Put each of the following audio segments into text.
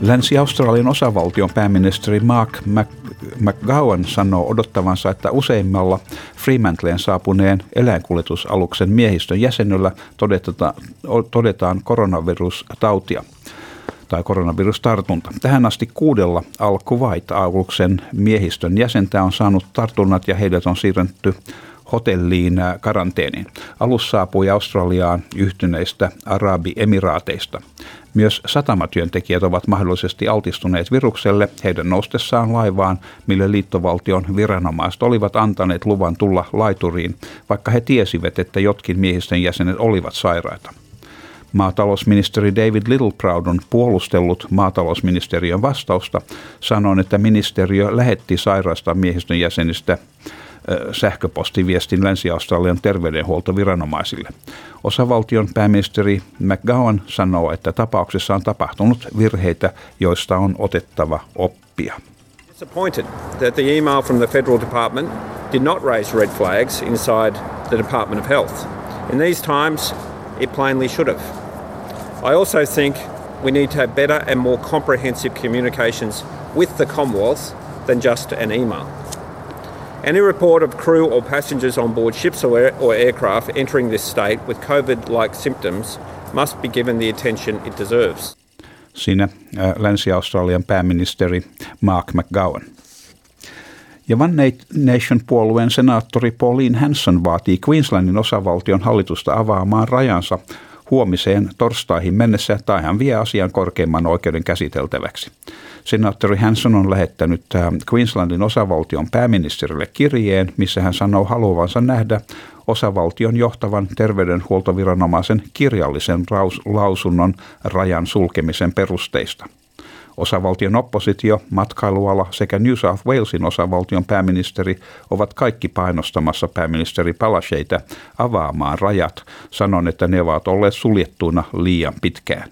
Länsi-Australian osavaltion pääministeri Mark McGowan sanoo odottavansa, että useimmalla Fremantleen saapuneen eläinkuljetusaluksen miehistön jäsenellä todetaan koronavirustautia tai koronavirustartunta. Tähän asti kuudella Al-Kuwait-aluksen miehistön jäsentä on saanut tartunnat ja heidät on siirretty hotelliin karanteeniin. Alus saapui Australiaan yhtyneistä Arabiemiraateista. Myös satamatyöntekijät ovat mahdollisesti altistuneet virukselle heidän noustessaan laivaan, mille liittovaltion viranomaiset olivat antaneet luvan tulla laituriin, vaikka he tiesivät, että jotkin miehistön jäsenet olivat sairaita. Maatalousministeri David Littleproud on puolustellut maatalousministeriön vastausta, sanoen, että ministeriö lähetti sairaasta miehistön jäsenistä sähköpostiviestin Länsi-Australian terveydenhuoltoviranomaisille. Osavaltion pääministeri McGowan sanoo, että tapauksessa on tapahtunut virheitä, joista on otettava oppia. Disappointed that the email from the federal department did not raise red flags inside the Department of Health. In these times, it plainly should have. I also think we need to have better and more comprehensive communications with the Commonwealth than just an email. Any report of crew or passengers on board ships or, air, or aircraft entering this state with COVID like symptoms must be given the attention it deserves. Siinä äh, Länsi-Australian pääministeri Mark McGowan. Ja One Nation-puolueen senaattori Pauline Hanson vaatii Queenslandin osavaltion hallitusta avaamaan rajansa huomiseen torstaihin mennessä tai hän vie asian korkeimman oikeuden käsiteltäväksi. Senaattori Hanson on lähettänyt äh, Queenslandin osavaltion pääministerille kirjeen, missä hän sanoo haluavansa nähdä osavaltion johtavan terveydenhuoltoviranomaisen kirjallisen lausunnon rajan sulkemisen perusteista. Osavaltion oppositio, matkailuala sekä New South Walesin osavaltion pääministeri ovat kaikki painostamassa pääministeri Palasheita avaamaan rajat, sanon, että ne ovat olleet suljettuina liian pitkään.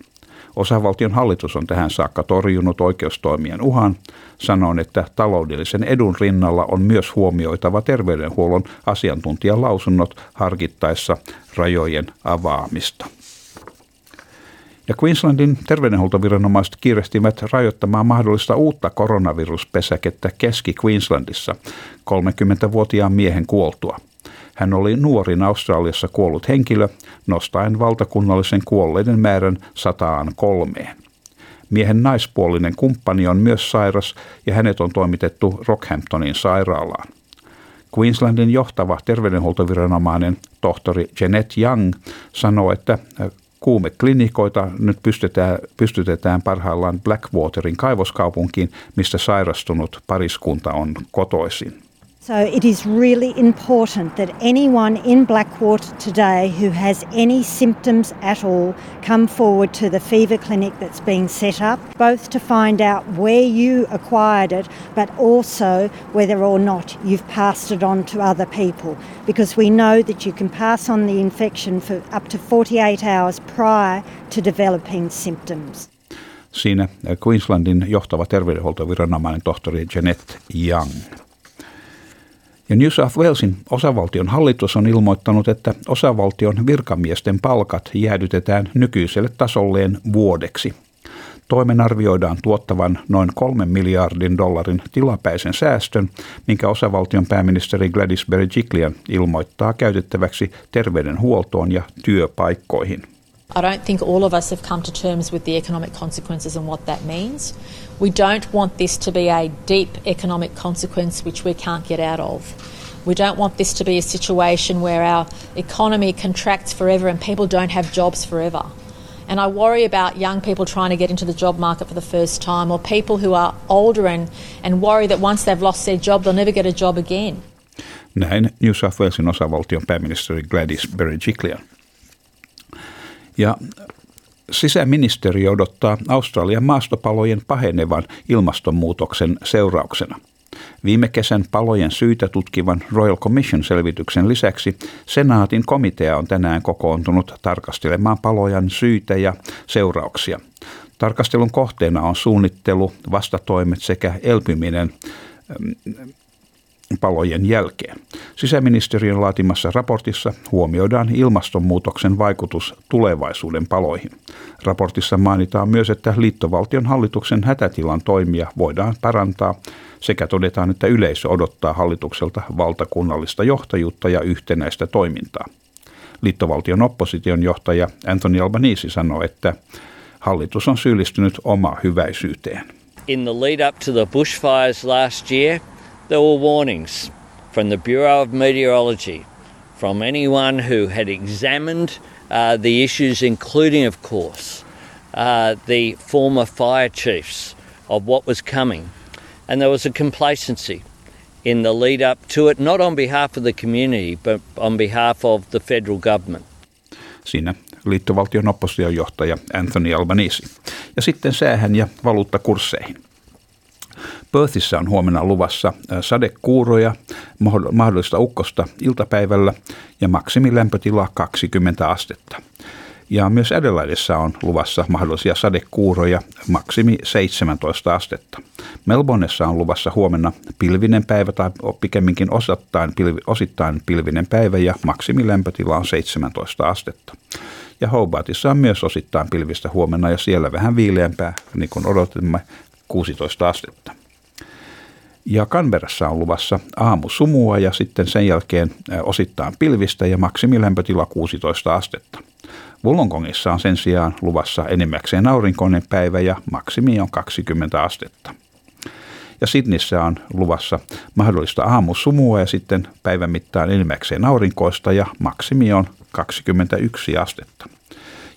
Osavaltion hallitus on tähän saakka torjunut oikeustoimien uhan, sanon, että taloudellisen edun rinnalla on myös huomioitava terveydenhuollon asiantuntijalausunnot harkittaessa rajojen avaamista. Ja Queenslandin terveydenhuoltoviranomaiset kiirestivät rajoittamaan mahdollista uutta koronaviruspesäkettä Keski-Queenslandissa 30-vuotiaan miehen kuoltua. Hän oli nuorin Australiassa kuollut henkilö, nostaen valtakunnallisen kuolleiden määrän sataan kolmeen. Miehen naispuolinen kumppani on myös sairas ja hänet on toimitettu Rockhamptonin sairaalaan. Queenslandin johtava terveydenhuoltoviranomainen tohtori Janet Young sanoo, että kuumeklinikoita nyt pystytetään, pystytetään parhaillaan Blackwaterin kaivoskaupunkiin, mistä sairastunut pariskunta on kotoisin. So it is really important that anyone in Blackwater today who has any symptoms at all come forward to the fever clinic that's being set up, both to find out where you acquired it, but also whether or not you've passed it on to other people. Because we know that you can pass on the infection for up to 48 hours prior to developing symptoms. Siinä Queenslandin johtava terveydenhuoltoviranomainen tohtori Janet Young. Ja New South Walesin osavaltion hallitus on ilmoittanut, että osavaltion virkamiesten palkat jäädytetään nykyiselle tasolleen vuodeksi. Toimen arvioidaan tuottavan noin kolmen miljardin dollarin tilapäisen säästön, minkä osavaltion pääministeri Gladys Berejiklian ilmoittaa käytettäväksi terveydenhuoltoon ja työpaikkoihin. I don't think all of us have come to terms with the economic consequences and what that means. We don't want this to be a deep economic consequence which we can't get out of. We don't want this to be a situation where our economy contracts forever and people don't have jobs forever. And I worry about young people trying to get into the job market for the first time or people who are older and, and worry that once they've lost their job, they'll never get a job again. Näin New South Walesin osavaltion pääministeri Gladys Berejiklian. Ja Sisäministeriö odottaa Australian maastopalojen pahenevan ilmastonmuutoksen seurauksena. Viime kesän palojen syitä tutkivan Royal Commission-selvityksen lisäksi senaatin komitea on tänään kokoontunut tarkastelemaan palojen syitä ja seurauksia. Tarkastelun kohteena on suunnittelu, vastatoimet sekä elpyminen palojen jälkeen. Sisäministeriön laatimassa raportissa huomioidaan ilmastonmuutoksen vaikutus tulevaisuuden paloihin. Raportissa mainitaan myös, että liittovaltion hallituksen hätätilan toimia voidaan parantaa sekä todetaan, että yleisö odottaa hallitukselta valtakunnallista johtajuutta ja yhtenäistä toimintaa. Liittovaltion opposition johtaja Anthony Albanese sanoi, että hallitus on syyllistynyt omaa hyväisyyteen. In the lead up to the bushfires last year – There were warnings from the Bureau of Meteorology, from anyone who had examined uh, the issues, including, of course, uh, the former fire chiefs of what was coming. And there was a complacency in the lead up to it, not on behalf of the community, but on behalf of the federal government. Siinä liittovaltion oppositiojohtaja Anthony Albanese. Ja sitten säähän ja valuuttakursseihin. Perthissä on huomenna luvassa sadekuuroja, mahdollista ukkosta iltapäivällä ja maksimilämpötila 20 astetta. Ja myös Adelaideissa on luvassa mahdollisia sadekuuroja, maksimi 17 astetta. Melbourneessa on luvassa huomenna pilvinen päivä tai pikemminkin osittain, pilvi, osittain pilvinen päivä ja maksimilämpötila on 17 astetta. Ja Hobartissa on myös osittain pilvistä huomenna ja siellä vähän viileämpää, niin kuin odotimme, 16 astetta. Ja Canberrassa on luvassa aamu sumua ja sitten sen jälkeen osittain pilvistä ja maksimilämpötila 16 astetta. Wollongongissa on sen sijaan luvassa enimmäkseen aurinkoinen päivä ja maksimi on 20 astetta. Ja Sydneyssä on luvassa mahdollista aamusumua ja sitten päivän mittaan enimmäkseen aurinkoista ja maksimi on 21 astetta.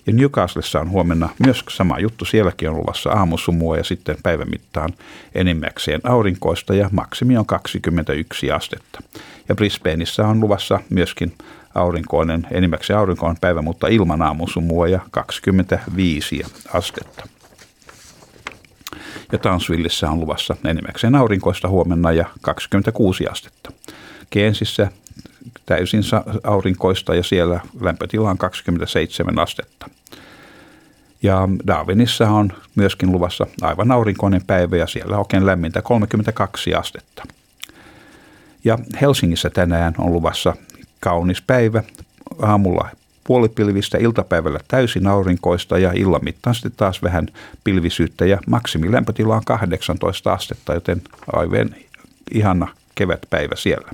Ja Newcastlessa on huomenna myös sama juttu. Sielläkin on luvassa aamusumua ja sitten päivän mittaan enimmäkseen aurinkoista ja maksimi on 21 astetta. Ja Brisbaneissa on luvassa myöskin aurinkoinen, enimmäkseen aurinkoinen päivä, mutta ilman aamusumua ja 25 astetta. Ja Townsvillessä on luvassa enimmäkseen aurinkoista huomenna ja 26 astetta. Keensissä täysin aurinkoista ja siellä lämpötila on 27 astetta. Ja Darwinissa on myöskin luvassa aivan aurinkoinen päivä ja siellä oikein lämmintä 32 astetta. Ja Helsingissä tänään on luvassa kaunis päivä, aamulla puolipilvistä, iltapäivällä täysin aurinkoista ja illan mittaan sitten taas vähän pilvisyyttä ja maksimilämpötila on 18 astetta, joten aivan ihana kevätpäivä siellä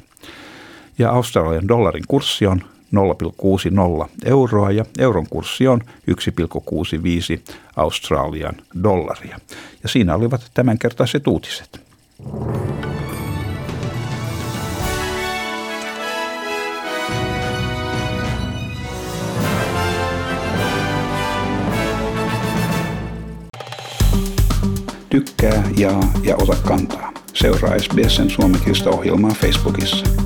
ja Australian dollarin kurssi on 0,60 euroa ja euron kurssi on 1,65 Australian dollaria. Ja siinä olivat tämänkertaiset uutiset. Tykkää, jaa ja ota kantaa. Seuraa SBSn suomenkielistä ohjelmaa Facebookissa.